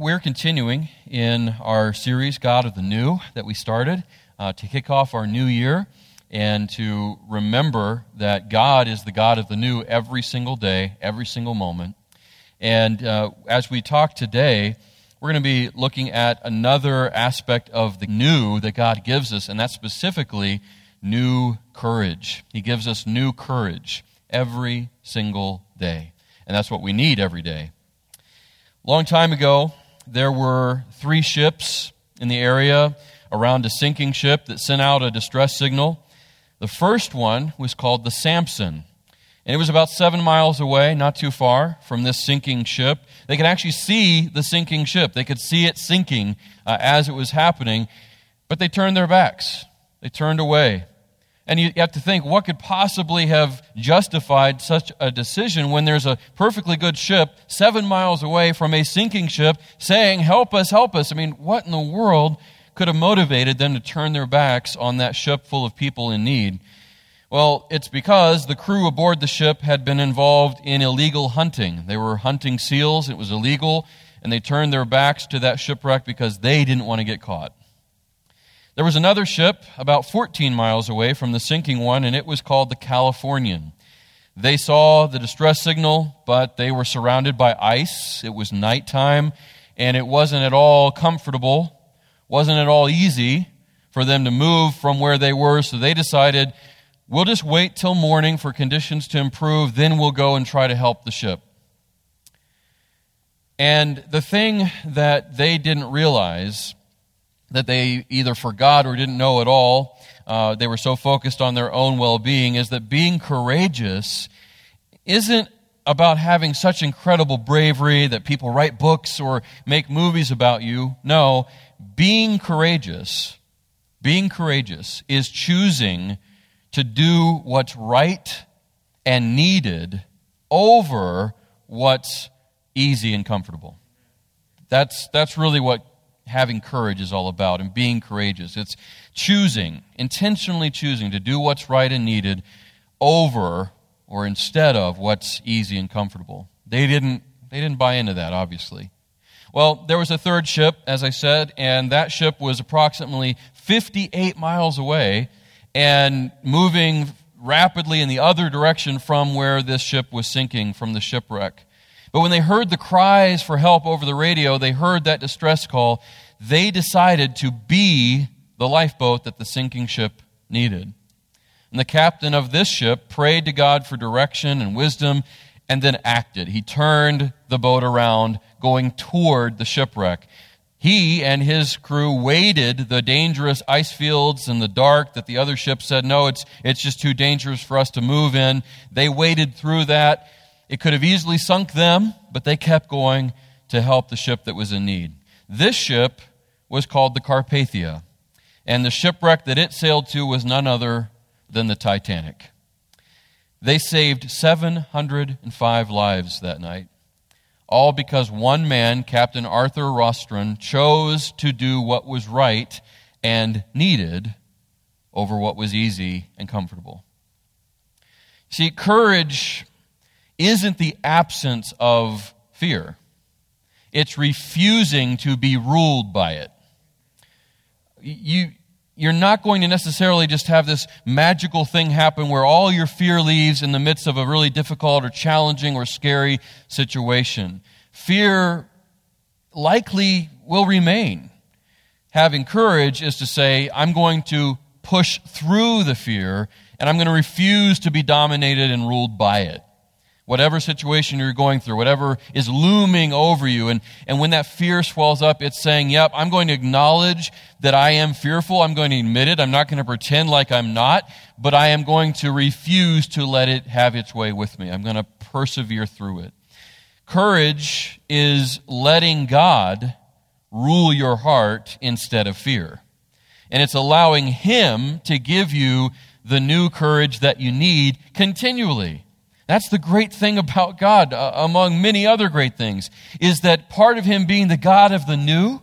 we're continuing in our series, God of the New, that we started uh, to kick off our new year and to remember that God is the God of the new every single day, every single moment. And uh, as we talk today, we're going to be looking at another aspect of the new that God gives us, and that's specifically new courage. He gives us new courage every single day. And that's what we need every day. Long time ago, there were three ships in the area around a sinking ship that sent out a distress signal. The first one was called the Samson. And it was about seven miles away, not too far from this sinking ship. They could actually see the sinking ship. They could see it sinking uh, as it was happening, but they turned their backs. They turned away. And you have to think, what could possibly have justified such a decision when there's a perfectly good ship seven miles away from a sinking ship saying, Help us, help us? I mean, what in the world could have motivated them to turn their backs on that ship full of people in need? Well, it's because the crew aboard the ship had been involved in illegal hunting. They were hunting seals, it was illegal, and they turned their backs to that shipwreck because they didn't want to get caught. There was another ship about 14 miles away from the sinking one, and it was called the Californian. They saw the distress signal, but they were surrounded by ice. It was nighttime, and it wasn't at all comfortable, wasn't at all easy for them to move from where they were, so they decided, we'll just wait till morning for conditions to improve, then we'll go and try to help the ship. And the thing that they didn't realize that they either forgot or didn't know at all. Uh, they were so focused on their own well being, is that being courageous isn't about having such incredible bravery that people write books or make movies about you. No, being courageous, being courageous is choosing to do what's right and needed over what's easy and comfortable. That's, that's really what having courage is all about and being courageous. It's choosing, intentionally choosing to do what's right and needed over or instead of what's easy and comfortable. They didn't, they didn't buy into that, obviously. Well, there was a third ship, as I said, and that ship was approximately 58 miles away and moving rapidly in the other direction from where this ship was sinking from the shipwreck. But when they heard the cries for help over the radio, they heard that distress call, they decided to be the lifeboat that the sinking ship needed. And the captain of this ship prayed to God for direction and wisdom and then acted. He turned the boat around, going toward the shipwreck. He and his crew waded the dangerous ice fields in the dark that the other ship said, no, it's, it's just too dangerous for us to move in. They waded through that it could have easily sunk them, but they kept going to help the ship that was in need. This ship was called the Carpathia, and the shipwreck that it sailed to was none other than the Titanic. They saved 705 lives that night, all because one man, Captain Arthur Rostron, chose to do what was right and needed over what was easy and comfortable. See, courage isn't the absence of fear, it's refusing to be ruled by it. You, you're not going to necessarily just have this magical thing happen where all your fear leaves in the midst of a really difficult or challenging or scary situation. Fear likely will remain. Having courage is to say, I'm going to push through the fear and I'm going to refuse to be dominated and ruled by it whatever situation you're going through, whatever is looming over you. And, and when that fear swells up, it's saying, Yep, I'm going to acknowledge that I am fearful. I'm going to admit it. I'm not going to pretend like I'm not, but I am going to refuse to let it have its way with me. I'm going to persevere through it. Courage is letting God rule your heart instead of fear. And it's allowing Him to give you the new courage that you need continually. That's the great thing about God, uh, among many other great things, is that part of Him being the God of the new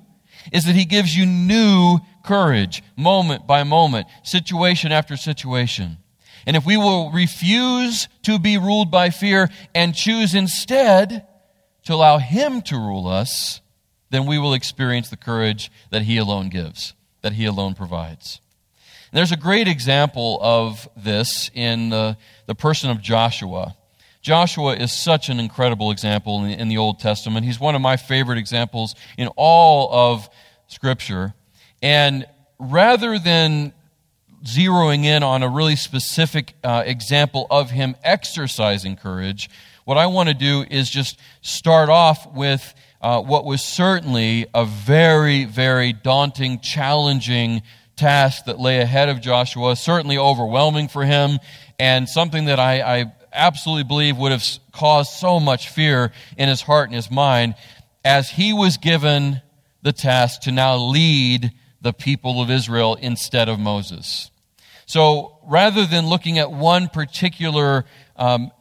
is that He gives you new courage, moment by moment, situation after situation. And if we will refuse to be ruled by fear and choose instead to allow Him to rule us, then we will experience the courage that He alone gives, that He alone provides. And there's a great example of this in the, the person of Joshua. Joshua is such an incredible example in the, in the Old Testament. He's one of my favorite examples in all of Scripture. And rather than zeroing in on a really specific uh, example of him exercising courage, what I want to do is just start off with uh, what was certainly a very, very daunting, challenging task that lay ahead of Joshua, certainly overwhelming for him, and something that I, I absolutely believe would have caused so much fear in his heart and his mind as he was given the task to now lead the people of Israel instead of Moses. So rather than looking at one particular um,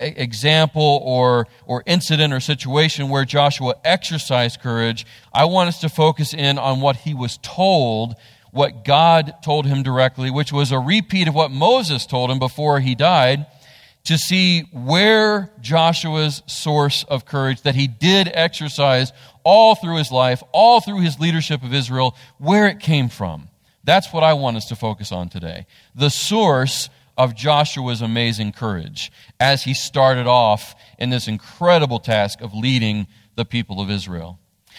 example or, or incident or situation where Joshua exercised courage, I want us to focus in on what he was told, what God told him directly, which was a repeat of what Moses told him before he died, to see where Joshua's source of courage that he did exercise all through his life, all through his leadership of Israel, where it came from. That's what I want us to focus on today. The source of Joshua's amazing courage as he started off in this incredible task of leading the people of Israel.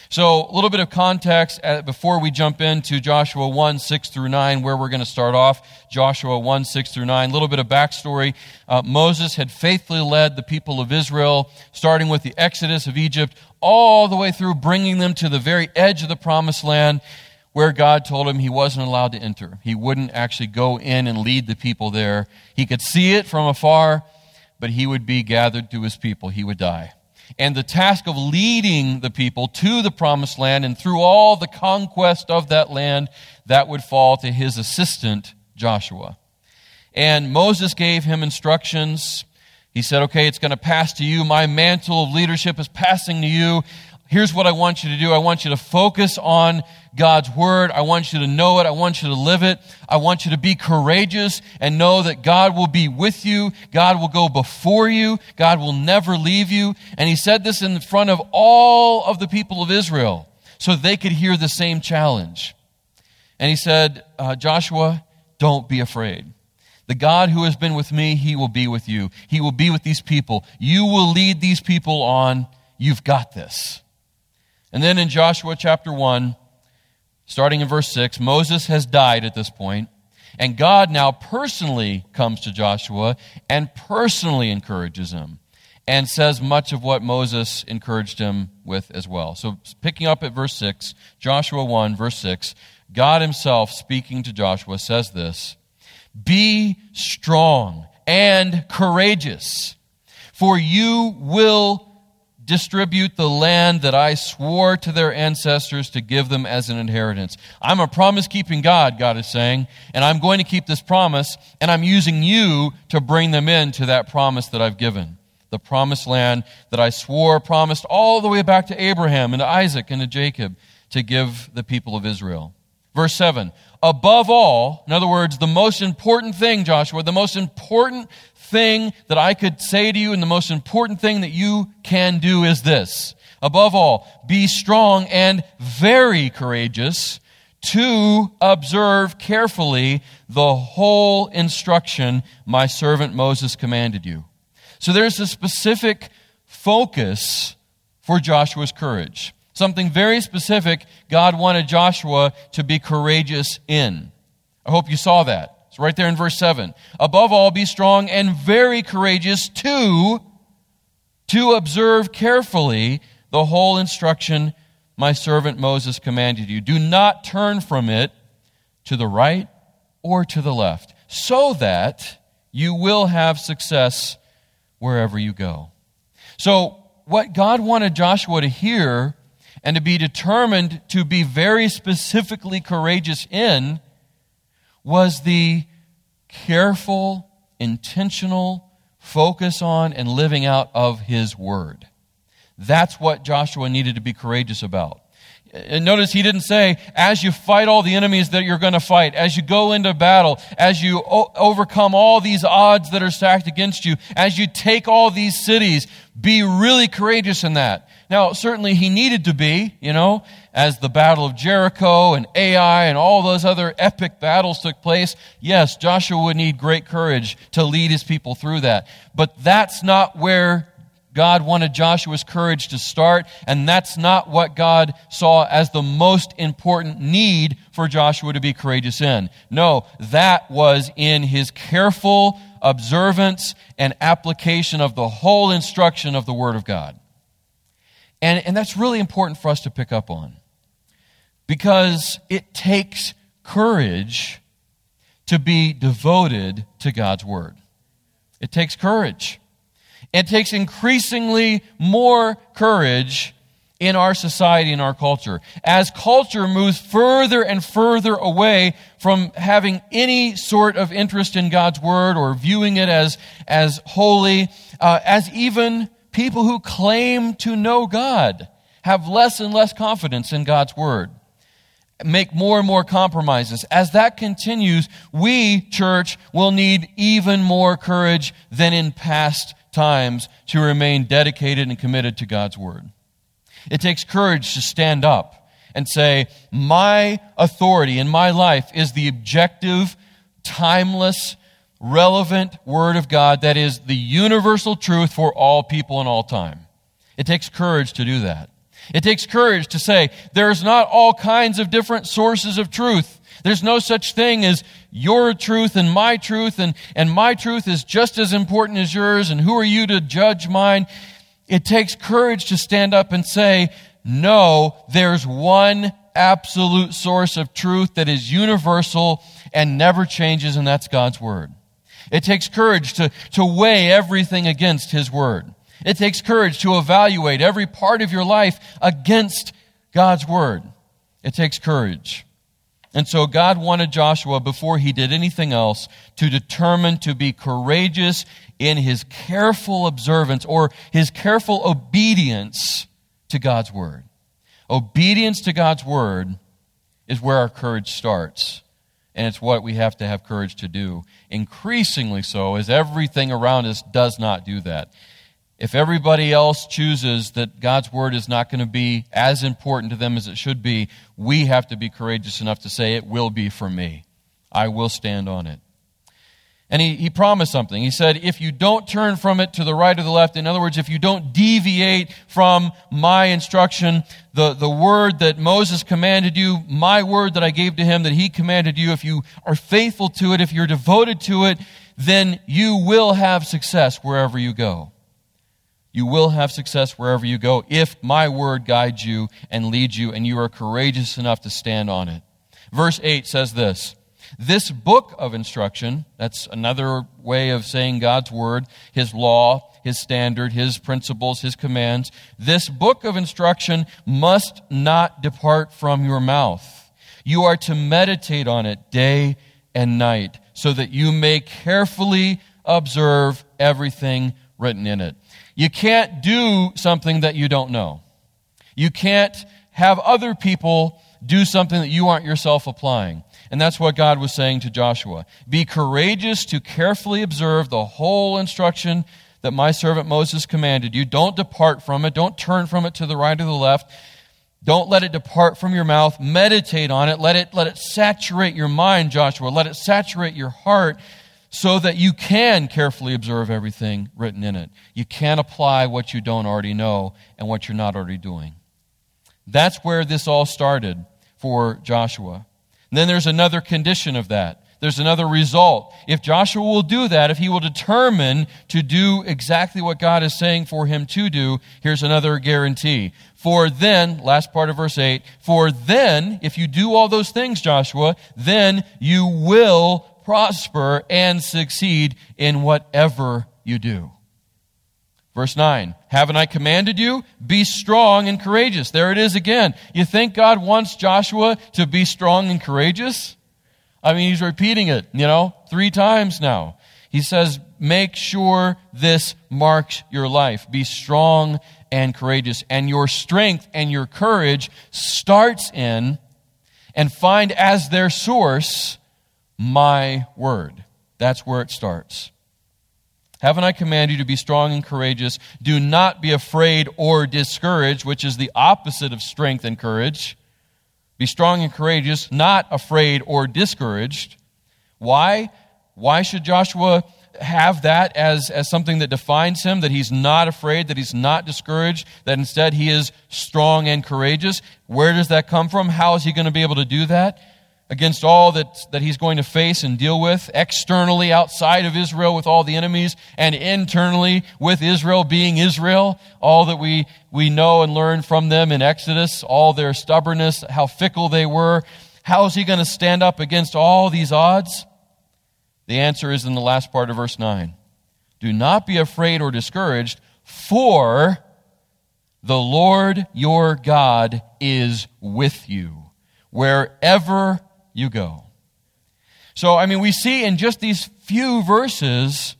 So, a little bit of context before we jump into Joshua 1 6 through 9, where we're going to start off. Joshua 1 6 through 9. A little bit of backstory. Uh, Moses had faithfully led the people of Israel, starting with the exodus of Egypt, all the way through bringing them to the very edge of the promised land where God told him he wasn't allowed to enter. He wouldn't actually go in and lead the people there. He could see it from afar, but he would be gathered to his people. He would die. And the task of leading the people to the promised land and through all the conquest of that land, that would fall to his assistant, Joshua. And Moses gave him instructions. He said, Okay, it's going to pass to you. My mantle of leadership is passing to you here's what I want you to do. I want you to focus on God's word. I want you to know it. I want you to live it. I want you to be courageous and know that God will be with you. God will go before you. God will never leave you. And he said this in front of all of the people of Israel so they could hear the same challenge. And he said, uh, Joshua, don't be afraid. The God who has been with me, he will be with you. He will be with these people. You will lead these people on. You've got this. And then in Joshua chapter 1, starting in verse 6, Moses has died at this point, and God now personally comes to Joshua and personally encourages him and says much of what Moses encouraged him with as well. So, picking up at verse 6, Joshua 1, verse 6, God himself speaking to Joshua says this Be strong and courageous, for you will distribute the land that I swore to their ancestors to give them as an inheritance. I'm a promise keeping God, God is saying, and I'm going to keep this promise, and I'm using you to bring them into that promise that I've given. The promised land that I swore, promised all the way back to Abraham and to Isaac and to Jacob to give the people of Israel. Verse 7 Above all, in other words, the most important thing, Joshua, the most important thing that I could say to you, and the most important thing that you can do is this. Above all, be strong and very courageous to observe carefully the whole instruction my servant Moses commanded you. So there's a specific focus for Joshua's courage. Something very specific God wanted Joshua to be courageous in. I hope you saw that. It's right there in verse 7. Above all, be strong and very courageous to, to observe carefully the whole instruction my servant Moses commanded you. Do not turn from it to the right or to the left, so that you will have success wherever you go. So, what God wanted Joshua to hear and to be determined to be very specifically courageous in was the careful, intentional focus on and living out of his word. That's what Joshua needed to be courageous about. And notice he didn't say, as you fight all the enemies that you're going to fight, as you go into battle, as you o- overcome all these odds that are stacked against you, as you take all these cities, be really courageous in that. Now, certainly he needed to be, you know, as the Battle of Jericho and Ai and all those other epic battles took place. Yes, Joshua would need great courage to lead his people through that. But that's not where God wanted Joshua's courage to start, and that's not what God saw as the most important need for Joshua to be courageous in. No, that was in his careful observance and application of the whole instruction of the Word of God. And, and that's really important for us to pick up on because it takes courage to be devoted to God's Word. It takes courage. It takes increasingly more courage in our society and our culture. As culture moves further and further away from having any sort of interest in God's Word or viewing it as, as holy, uh, as even people who claim to know God have less and less confidence in God's Word make more and more compromises. As that continues, we, church, will need even more courage than in past times to remain dedicated and committed to God's Word. It takes courage to stand up and say, My authority in my life is the objective, timeless, relevant Word of God that is the universal truth for all people in all time. It takes courage to do that. It takes courage to say, there's not all kinds of different sources of truth. There's no such thing as your truth and my truth, and, and my truth is just as important as yours, and who are you to judge mine? It takes courage to stand up and say, no, there's one absolute source of truth that is universal and never changes, and that's God's Word. It takes courage to, to weigh everything against His Word. It takes courage to evaluate every part of your life against God's Word. It takes courage. And so God wanted Joshua, before he did anything else, to determine to be courageous in his careful observance or his careful obedience to God's word. Obedience to God's word is where our courage starts. And it's what we have to have courage to do. Increasingly so, as everything around us does not do that. If everybody else chooses that God's word is not going to be as important to them as it should be, we have to be courageous enough to say, It will be for me. I will stand on it. And he, he promised something. He said, If you don't turn from it to the right or the left, in other words, if you don't deviate from my instruction, the, the word that Moses commanded you, my word that I gave to him that he commanded you, if you are faithful to it, if you're devoted to it, then you will have success wherever you go. You will have success wherever you go if my word guides you and leads you and you are courageous enough to stand on it. Verse 8 says this This book of instruction, that's another way of saying God's word, His law, His standard, His principles, His commands. This book of instruction must not depart from your mouth. You are to meditate on it day and night so that you may carefully observe everything written in it. You can't do something that you don't know. You can't have other people do something that you aren't yourself applying. And that's what God was saying to Joshua. Be courageous to carefully observe the whole instruction that my servant Moses commanded you. Don't depart from it. Don't turn from it to the right or the left. Don't let it depart from your mouth. Meditate on it. Let it, let it saturate your mind, Joshua. Let it saturate your heart so that you can carefully observe everything written in it. You can apply what you don't already know and what you're not already doing. That's where this all started for Joshua. And then there's another condition of that. There's another result. If Joshua will do that, if he will determine to do exactly what God is saying for him to do, here's another guarantee. For then, last part of verse 8, for then, if you do all those things, Joshua, then you will prosper and succeed in whatever you do. Verse 9, haven't I commanded you? Be strong and courageous. There it is again. You think God wants Joshua to be strong and courageous? I mean, he's repeating it, you know, three times now. He says, make sure this marks your life. Be strong and courageous. And your strength and your courage starts in and find as their source my word. That's where it starts. Haven't I commanded you to be strong and courageous? Do not be afraid or discouraged, which is the opposite of strength and courage. Be strong and courageous, not afraid or discouraged. Why? Why should Joshua have that as, as something that defines him, that he's not afraid, that he's not discouraged, that instead he is strong and courageous? Where does that come from? How is he going to be able to do that? Against all that, that he's going to face and deal with, externally outside of Israel with all the enemies, and internally with Israel being Israel, all that we, we know and learn from them in Exodus, all their stubbornness, how fickle they were. How is he going to stand up against all these odds? The answer is in the last part of verse 9. Do not be afraid or discouraged, for the Lord your God is with you wherever you go. So, I mean, we see in just these few verses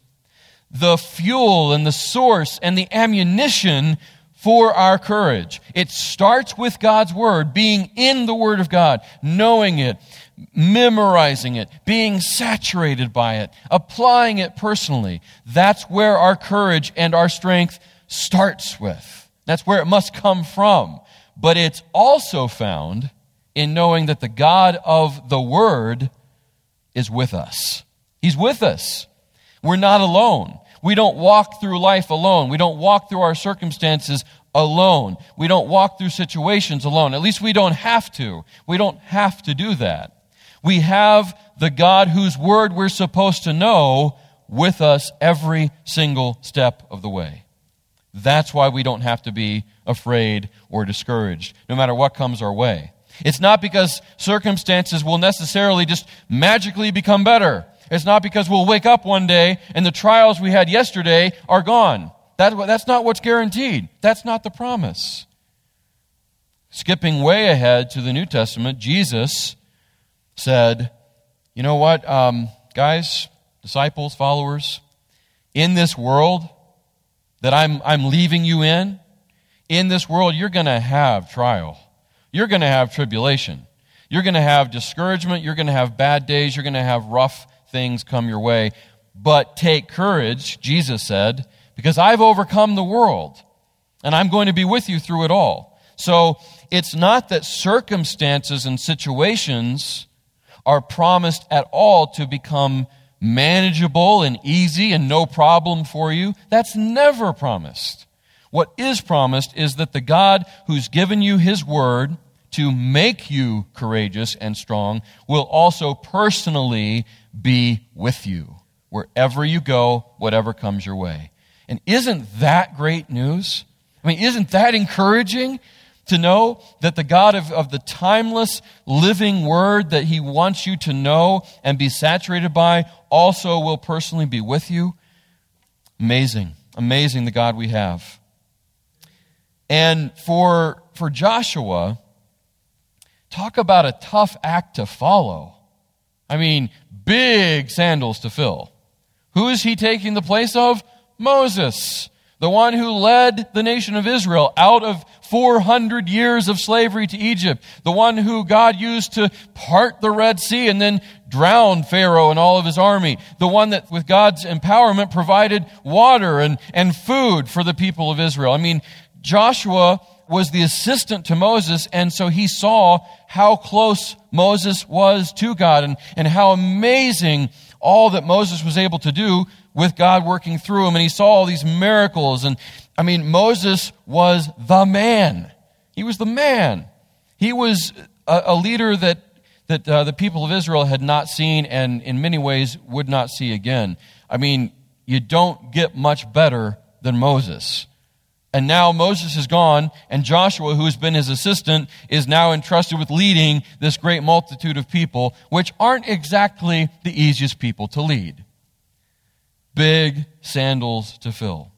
the fuel and the source and the ammunition for our courage. It starts with God's Word, being in the Word of God, knowing it, memorizing it, being saturated by it, applying it personally. That's where our courage and our strength starts with. That's where it must come from. But it's also found in knowing that the God of the Word is with us. He's with us. We're not alone. We don't walk through life alone. We don't walk through our circumstances alone. We don't walk through situations alone. At least we don't have to. We don't have to do that. We have the God whose word we're supposed to know with us every single step of the way. That's why we don't have to be afraid or discouraged, no matter what comes our way. It's not because circumstances will necessarily just magically become better. It's not because we'll wake up one day and the trials we had yesterday are gone. That, that's not what's guaranteed. That's not the promise. Skipping way ahead to the New Testament, Jesus said, You know what, um, guys, disciples, followers, in this world that I'm, I'm leaving you in, in this world, you're going to have trial you're going to have tribulation. You're going to have discouragement. You're going to have bad days. You're going to have rough things come your way. But take courage, Jesus said, because I've overcome the world and I'm going to be with you through it all. So it's not that circumstances and situations are promised at all to become manageable and easy and no problem for you. That's never promised. What is promised is that the God who's given you his word to make you courageous and strong will also personally be with you wherever you go, whatever comes your way. And isn't that great news? I mean, isn't that encouraging to know that the God of, of the timeless living word that he wants you to know and be saturated by also will personally be with you? Amazing. Amazing the God we have. And for, for Joshua, talk about a tough act to follow. I mean, big sandals to fill. Who is he taking the place of? Moses, the one who led the nation of Israel out of 400 years of slavery to Egypt, the one who God used to part the Red Sea and then drown Pharaoh and all of his army, the one that with God's empowerment provided water and, and food for the people of Israel. I mean, Joshua was the assistant to Moses, and so he saw how close Moses was to God and, and how amazing all that Moses was able to do with God working through him. And he saw all these miracles. And I mean, Moses was the man. He was the man. He was a, a leader that, that uh, the people of Israel had not seen and in many ways would not see again. I mean, you don't get much better than Moses. And now Moses is gone, and Joshua, who has been his assistant, is now entrusted with leading this great multitude of people, which aren't exactly the easiest people to lead. Big sandals to fill.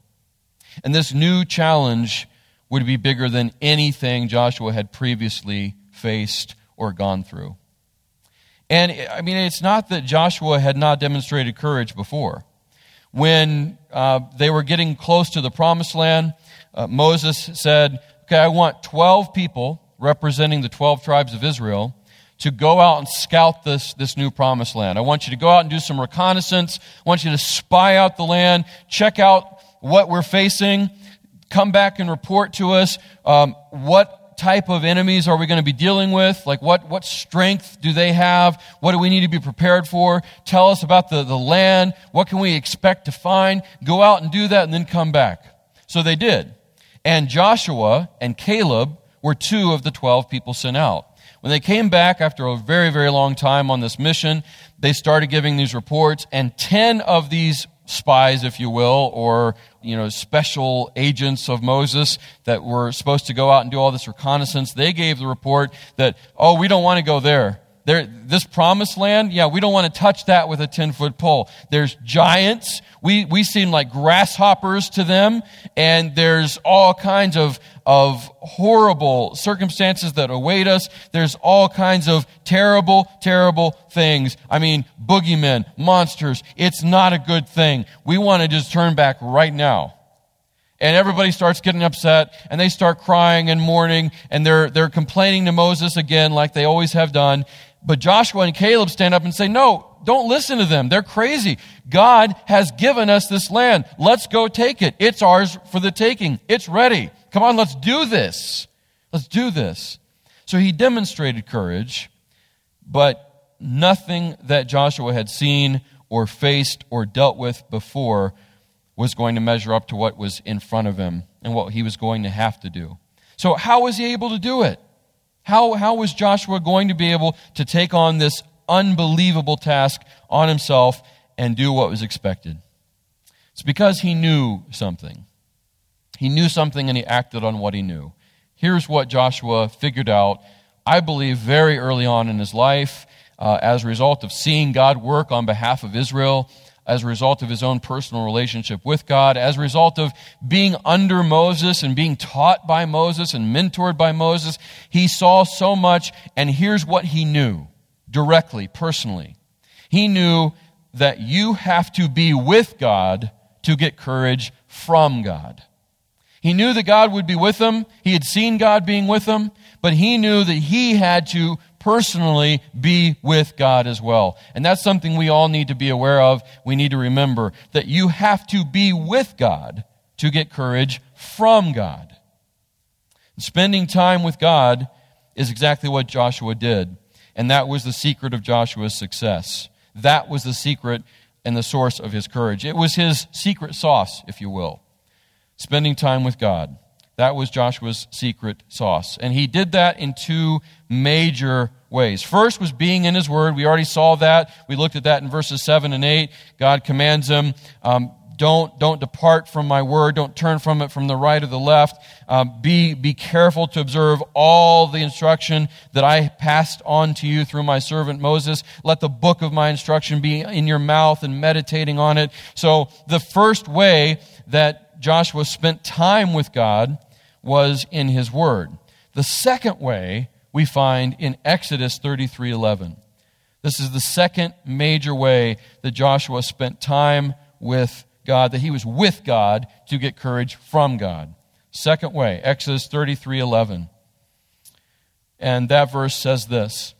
And this new challenge would be bigger than anything Joshua had previously faced or gone through. And I mean, it's not that Joshua had not demonstrated courage before. When uh, they were getting close to the promised land, uh, Moses said, Okay, I want 12 people representing the 12 tribes of Israel to go out and scout this, this new promised land. I want you to go out and do some reconnaissance. I want you to spy out the land, check out what we're facing, come back and report to us um, what type of enemies are we going to be dealing with? Like, what, what strength do they have? What do we need to be prepared for? Tell us about the, the land. What can we expect to find? Go out and do that and then come back. So they did. And Joshua and Caleb were two of the 12 people sent out. When they came back after a very, very long time on this mission, they started giving these reports, and 10 of these spies, if you will, or you know, special agents of Moses that were supposed to go out and do all this reconnaissance, they gave the report that, oh, we don't want to go there. There, this promised land, yeah, we don't want to touch that with a 10 foot pole. There's giants. We, we seem like grasshoppers to them. And there's all kinds of, of horrible circumstances that await us. There's all kinds of terrible, terrible things. I mean, boogeymen, monsters. It's not a good thing. We want to just turn back right now and everybody starts getting upset and they start crying and mourning and they're, they're complaining to Moses again like they always have done. But Joshua and Caleb stand up and say, no, don't listen to them. They're crazy. God has given us this land. Let's go take it. It's ours for the taking. It's ready. Come on, let's do this. Let's do this. So he demonstrated courage, but nothing that Joshua had seen or faced or dealt with before was going to measure up to what was in front of him and what he was going to have to do. So, how was he able to do it? How, how was Joshua going to be able to take on this unbelievable task on himself and do what was expected? It's because he knew something. He knew something and he acted on what he knew. Here's what Joshua figured out, I believe, very early on in his life uh, as a result of seeing God work on behalf of Israel as a result of his own personal relationship with God, as a result of being under Moses and being taught by Moses and mentored by Moses. He saw so much, and here's what he knew directly, personally. He knew that you have to be with God to get courage from God. He knew that God would be with him. He had seen God being with him, but he knew that he had to personally be with God as well. And that's something we all need to be aware of. We need to remember that you have to be with God to get courage from God. Spending time with God is exactly what Joshua did. And that was the secret of Joshua's success. That was the secret and the source of his courage. It was his secret sauce, if you will. Spending time with God. That was Joshua's secret sauce. And he did that in two major ways. First was being in his word. We already saw that. We looked at that in verses 7 and 8. God commands him, um, don't, don't depart from my word. Don't turn from it from the right or the left. Um, be, be careful to observe all the instruction that I passed on to you through my servant Moses. Let the book of my instruction be in your mouth and meditating on it. So the first way that Joshua spent time with God was in his word. The second way we find in Exodus 33:11. This is the second major way that Joshua spent time with God, that he was with God to get courage from God. Second way, Exodus 33:11. And that verse says this: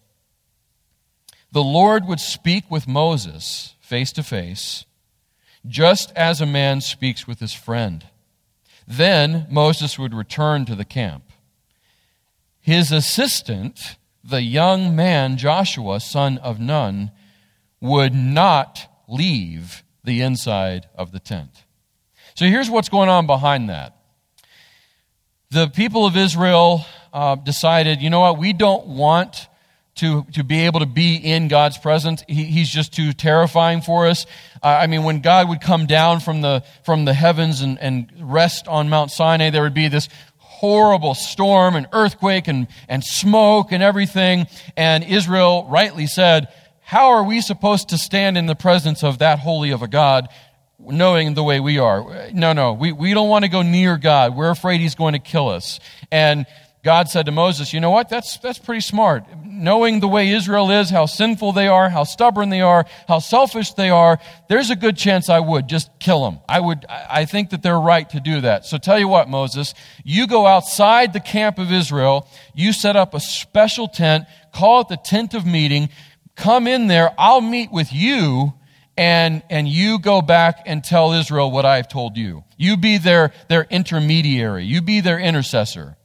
The Lord would speak with Moses face to face, just as a man speaks with his friend. Then Moses would return to the camp. His assistant, the young man Joshua, son of Nun, would not leave the inside of the tent. So here's what's going on behind that. The people of Israel uh, decided, you know what, we don't want to, to be able to be in God's presence. He, he's just too terrifying for us. Uh, I mean, when God would come down from the, from the heavens and, and rest on Mount Sinai, there would be this horrible storm and earthquake and, and smoke and everything. And Israel rightly said, How are we supposed to stand in the presence of that holy of a God? knowing the way we are. No, no, we, we don't want to go near God. We're afraid He's going to kill us. And God said to Moses, You know what? That's, that's pretty smart. Knowing the way Israel is, how sinful they are, how stubborn they are, how selfish they are, there's a good chance I would just kill them. I would, I think that they're right to do that. So tell you what, Moses, you go outside the camp of Israel, you set up a special tent, call it the tent of meeting, come in there, I'll meet with you, and, and you go back and tell Israel what I've told you. You be their, their intermediary. You be their intercessor.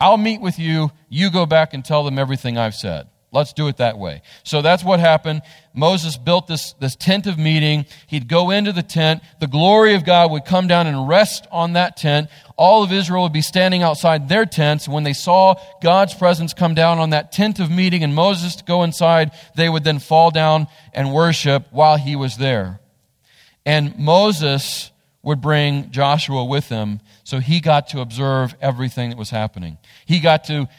I'll meet with you. You go back and tell them everything I've said. Let's do it that way. So that's what happened. Moses built this, this tent of meeting. He'd go into the tent. The glory of God would come down and rest on that tent. All of Israel would be standing outside their tents. When they saw God's presence come down on that tent of meeting and Moses to go inside, they would then fall down and worship while he was there. And Moses would bring Joshua with him, so he got to observe everything that was happening. He got to,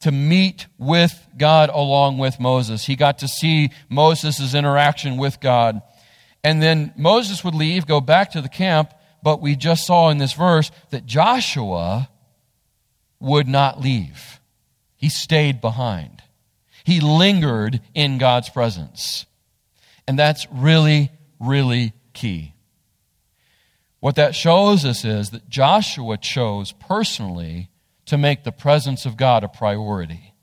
to meet with God along with Moses. He got to see Moses' interaction with God. And then Moses would leave, go back to the camp, but we just saw in this verse that Joshua would not leave. He stayed behind. He lingered in God's presence. And that's really, really key. What that shows us is that Joshua chose personally to make the presence of God a priority.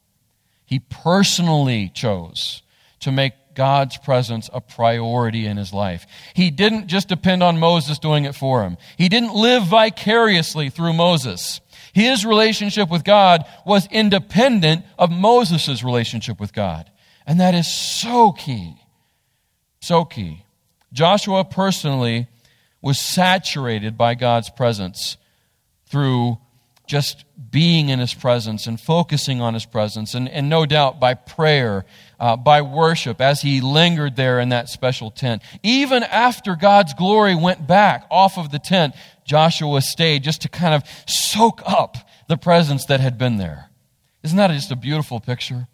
He personally chose to make God's presence a priority in his life. He didn't just depend on Moses doing it for him. He didn't live vicariously through Moses. His relationship with God was independent of Moses' relationship with God. And that is so key. So key. Joshua personally was saturated by God's presence through just being in his presence and focusing on his presence, and, and no doubt by prayer, uh, by worship, as he lingered there in that special tent. Even after God's glory went back off of the tent, Joshua stayed just to kind of soak up the presence that had been there. Isn't that just a beautiful picture?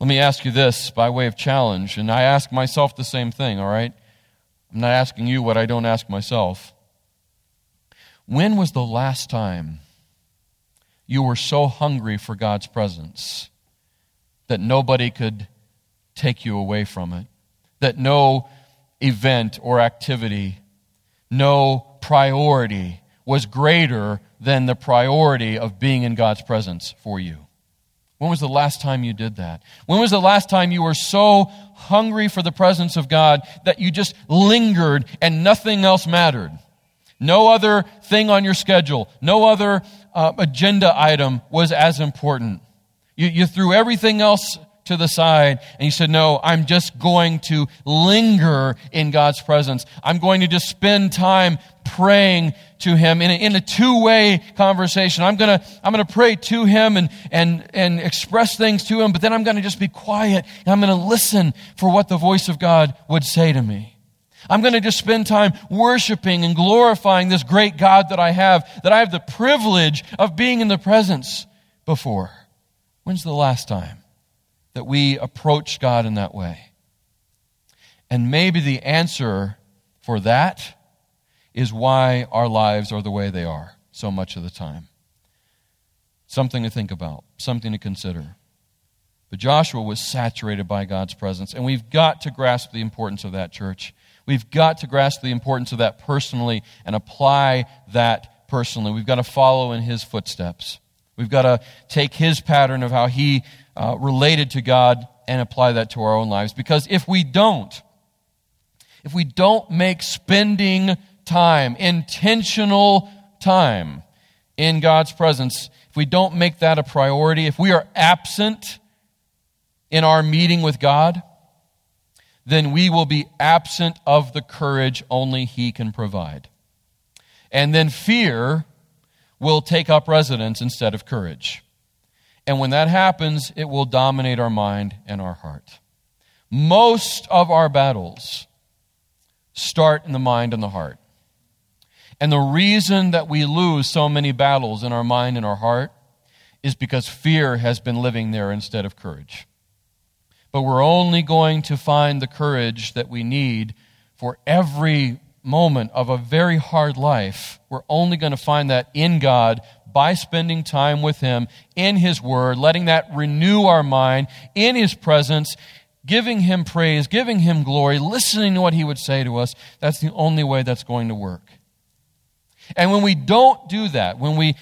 Let me ask you this by way of challenge, and I ask myself the same thing, all right? I'm not asking you what I don't ask myself. When was the last time you were so hungry for God's presence that nobody could take you away from it? That no event or activity, no priority was greater than the priority of being in God's presence for you? When was the last time you did that? When was the last time you were so hungry for the presence of God that you just lingered and nothing else mattered? No other thing on your schedule, no other uh, agenda item was as important. You, you threw everything else to the side and he said, No, I'm just going to linger in God's presence. I'm going to just spend time praying to Him in a, in a two way conversation. I'm going to, I'm to pray to Him and, and, and express things to Him, but then I'm going to just be quiet and I'm going to listen for what the voice of God would say to me. I'm going to just spend time worshiping and glorifying this great God that I have, that I have the privilege of being in the presence before. When's the last time? That we approach God in that way. And maybe the answer for that is why our lives are the way they are so much of the time. Something to think about, something to consider. But Joshua was saturated by God's presence, and we've got to grasp the importance of that, church. We've got to grasp the importance of that personally and apply that personally. We've got to follow in his footsteps. We've got to take his pattern of how he uh, related to God and apply that to our own lives. Because if we don't, if we don't make spending time, intentional time in God's presence, if we don't make that a priority, if we are absent in our meeting with God, then we will be absent of the courage only He can provide. And then fear will take up residence instead of courage. And when that happens, it will dominate our mind and our heart. Most of our battles start in the mind and the heart. And the reason that we lose so many battles in our mind and our heart is because fear has been living there instead of courage. But we're only going to find the courage that we need for every moment of a very hard life. We're only going to find that in God by spending time with Him in His Word, letting that renew our mind in His presence, giving Him praise, giving Him glory, listening to what He would say to us. That's the only way that's going to work. And when we don't do that, when we,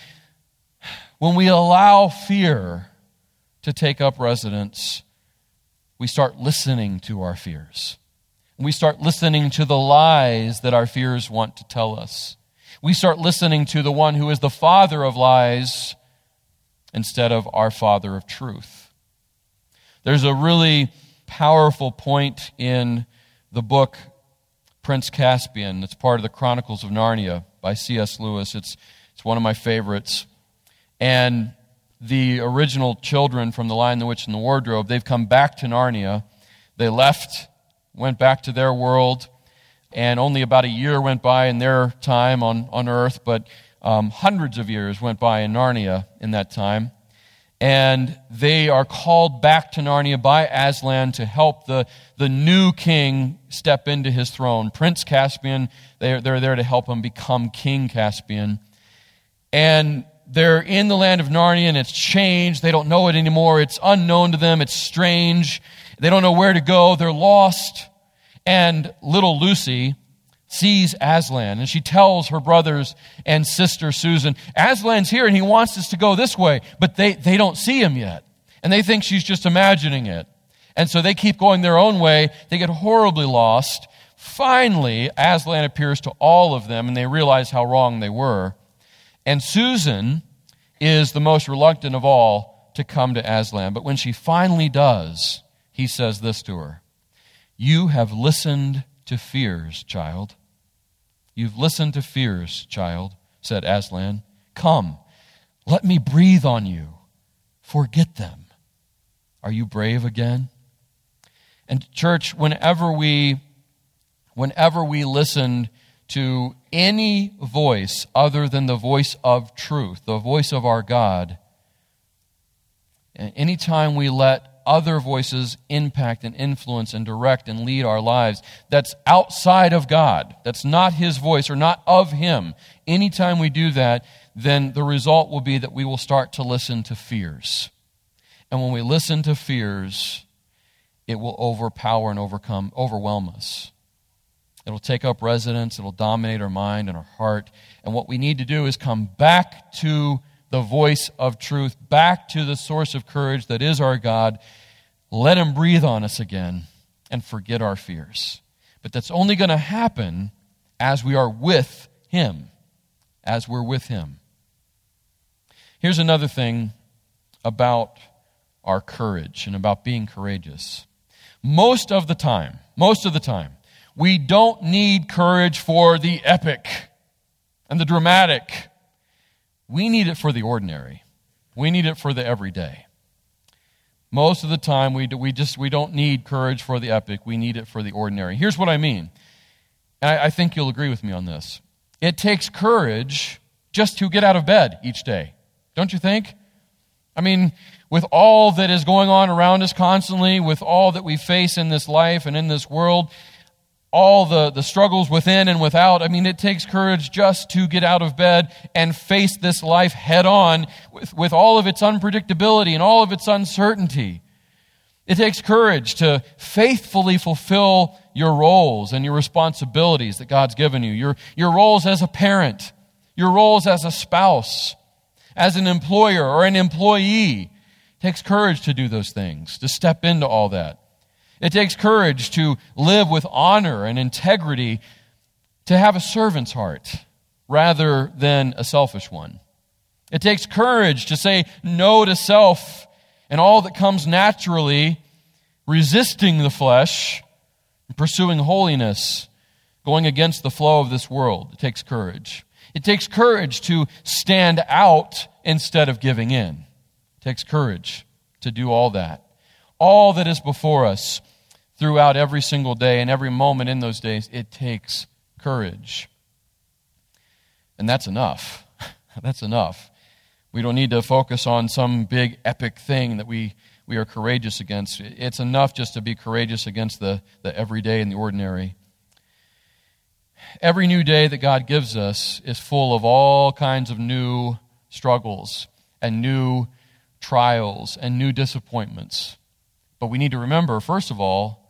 when we allow fear to take up residence, we start listening to our fears. We start listening to the lies that our fears want to tell us. We start listening to the one who is the father of lies instead of our father of truth. There's a really powerful point in the book Prince Caspian. It's part of the Chronicles of Narnia by C.S. Lewis. It's, it's one of my favorites. And the original children from The Lion, the Witch, and the Wardrobe, they've come back to Narnia. They left, went back to their world, and only about a year went by in their time on, on earth, but um, hundreds of years went by in Narnia in that time. And they are called back to Narnia by Aslan to help the, the new king step into his throne. Prince Caspian, they're, they're there to help him become King Caspian. And they're in the land of Narnia and it's changed. They don't know it anymore. It's unknown to them. It's strange. They don't know where to go. They're lost. And little Lucy sees Aslan and she tells her brothers and sister Susan, Aslan's here and he wants us to go this way. But they, they don't see him yet. And they think she's just imagining it. And so they keep going their own way. They get horribly lost. Finally, Aslan appears to all of them and they realize how wrong they were. And Susan is the most reluctant of all to come to Aslan. But when she finally does, he says this to her You have listened to fears, child. You've listened to fears, child, said Aslan. Come, let me breathe on you. Forget them. Are you brave again? And church, whenever we whenever we listened to any voice other than the voice of truth, the voice of our God. And anytime we let other voices impact and influence and direct and lead our lives that's outside of God, that's not His voice or not of Him, anytime we do that, then the result will be that we will start to listen to fears. And when we listen to fears, it will overpower and overcome, overwhelm us. It'll take up residence, it'll dominate our mind and our heart. And what we need to do is come back to the voice of truth, back to the source of courage that is our God. Let Him breathe on us again and forget our fears. But that's only going to happen as we are with Him, as we're with Him. Here's another thing about our courage and about being courageous. Most of the time, most of the time, we don't need courage for the epic and the dramatic. We need it for the ordinary. We need it for the everyday. Most of the time, we, do, we just we don't need courage for the epic. We need it for the ordinary. Here's what I mean, and I, I think you'll agree with me on this. It takes courage just to get out of bed each day, don't you think? I mean, with all that is going on around us constantly, with all that we face in this life and in this world, all the, the struggles within and without. I mean, it takes courage just to get out of bed and face this life head on with, with all of its unpredictability and all of its uncertainty. It takes courage to faithfully fulfill your roles and your responsibilities that God's given you. Your, your roles as a parent, your roles as a spouse, as an employer or an employee. It takes courage to do those things, to step into all that. It takes courage to live with honor and integrity, to have a servant's heart rather than a selfish one. It takes courage to say no to self and all that comes naturally, resisting the flesh, pursuing holiness, going against the flow of this world. It takes courage. It takes courage to stand out instead of giving in. It takes courage to do all that. All that is before us throughout every single day and every moment in those days, it takes courage. And that's enough. that's enough. We don't need to focus on some big epic thing that we, we are courageous against. It's enough just to be courageous against the, the everyday and the ordinary. Every new day that God gives us is full of all kinds of new struggles and new trials and new disappointments. But we need to remember, first of all,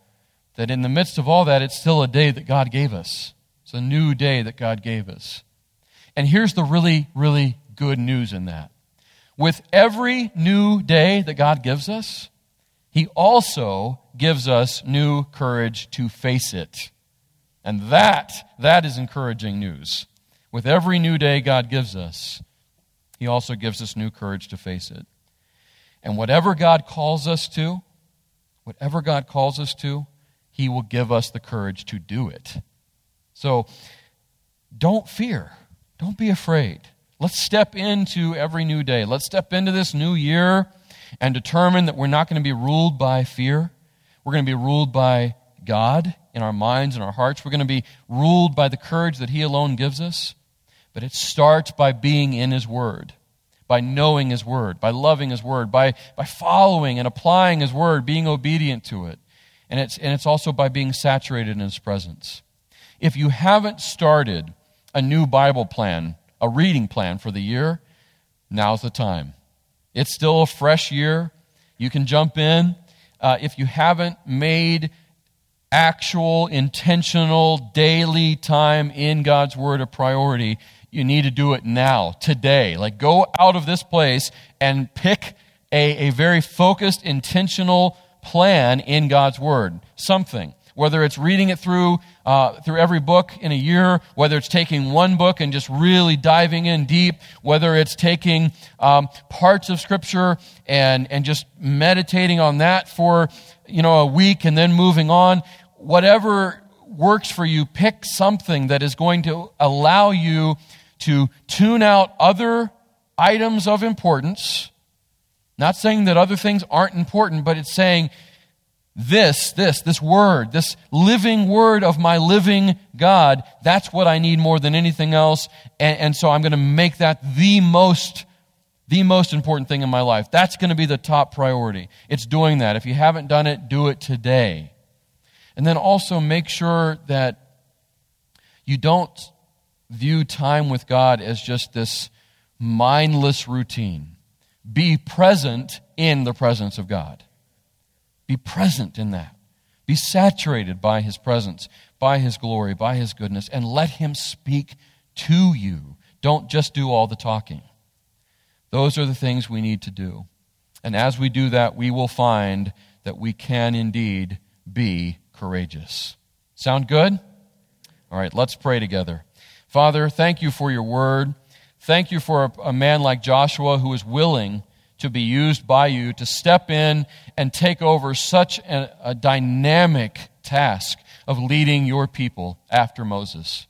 that in the midst of all that, it's still a day that God gave us. It's a new day that God gave us. And here's the really, really good news in that. With every new day that God gives us, He also gives us new courage to face it. And that, that is encouraging news. With every new day God gives us, He also gives us new courage to face it. And whatever God calls us to, whatever God calls us to, He will give us the courage to do it. So don't fear. Don't be afraid. Let's step into every new day. Let's step into this new year and determine that we're not going to be ruled by fear. We're going to be ruled by God in our minds and our hearts. We're going to be ruled by the courage that He alone gives us. But it starts by being in His Word, by knowing His Word, by loving His Word, by, by following and applying His Word, being obedient to it. And it's, and it's also by being saturated in His presence. If you haven't started a new Bible plan, a reading plan for the year, now's the time. It's still a fresh year. You can jump in. Uh, if you haven't made actual, intentional, daily time in God's Word a priority, you need to do it now, today. Like, go out of this place and pick a, a very focused, intentional plan in God's Word. Something. Whether it's reading it through, uh, through every book in a year, whether it's taking one book and just really diving in deep, whether it's taking um, parts of Scripture and, and just meditating on that for you know, a week and then moving on, whatever works for you, pick something that is going to allow you to tune out other items of importance. Not saying that other things aren't important, but it's saying this, this, this word, this living word of my living God, that's what I need more than anything else. And, and so I'm going to make that the most, the most important thing in my life. That's going to be the top priority. It's doing that. If you haven't done it, do it today. And then also make sure that you don't view time with God as just this mindless routine. Be present in the presence of God. Be present in that. Be saturated by His presence, by His glory, by His goodness, and let Him speak to you. Don't just do all the talking. Those are the things we need to do. And as we do that, we will find that we can indeed be courageous. Sound good? All right, let's pray together. Father, thank you for your word. Thank you for a, a man like Joshua who is willing to be used by you to step in and take over such a, a dynamic task of leading your people after Moses.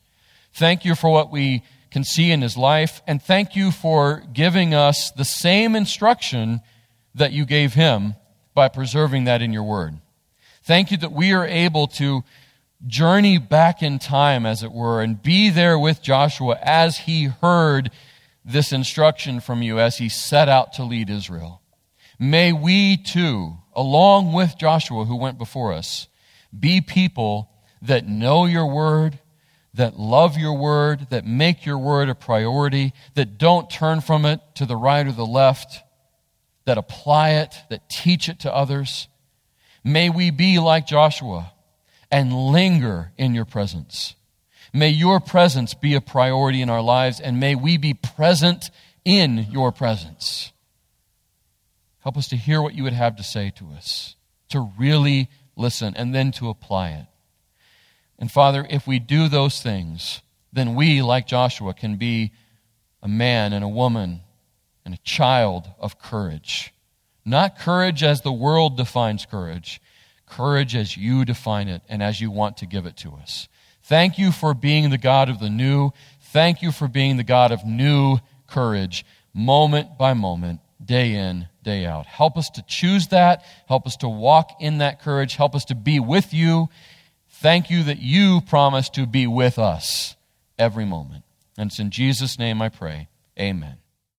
Thank you for what we can see in his life, and thank you for giving us the same instruction that you gave him by preserving that in your word. Thank you that we are able to journey back in time, as it were, and be there with Joshua as he heard this instruction from you as he set out to lead Israel. May we too, along with Joshua who went before us, be people that know your word, that love your word, that make your word a priority, that don't turn from it to the right or the left, that apply it, that teach it to others May we be like Joshua and linger in your presence. May your presence be a priority in our lives, and may we be present in your presence. Help us to hear what you would have to say to us, to really listen, and then to apply it. And Father, if we do those things, then we, like Joshua, can be a man and a woman and a child of courage not courage as the world defines courage, courage as you define it and as you want to give it to us. Thank you for being the God of the new. Thank you for being the God of new courage, moment by moment, day in, day out. Help us to choose that. Help us to walk in that courage. Help us to be with you. Thank you that you promise to be with us every moment. And it's in Jesus' name I pray. Amen.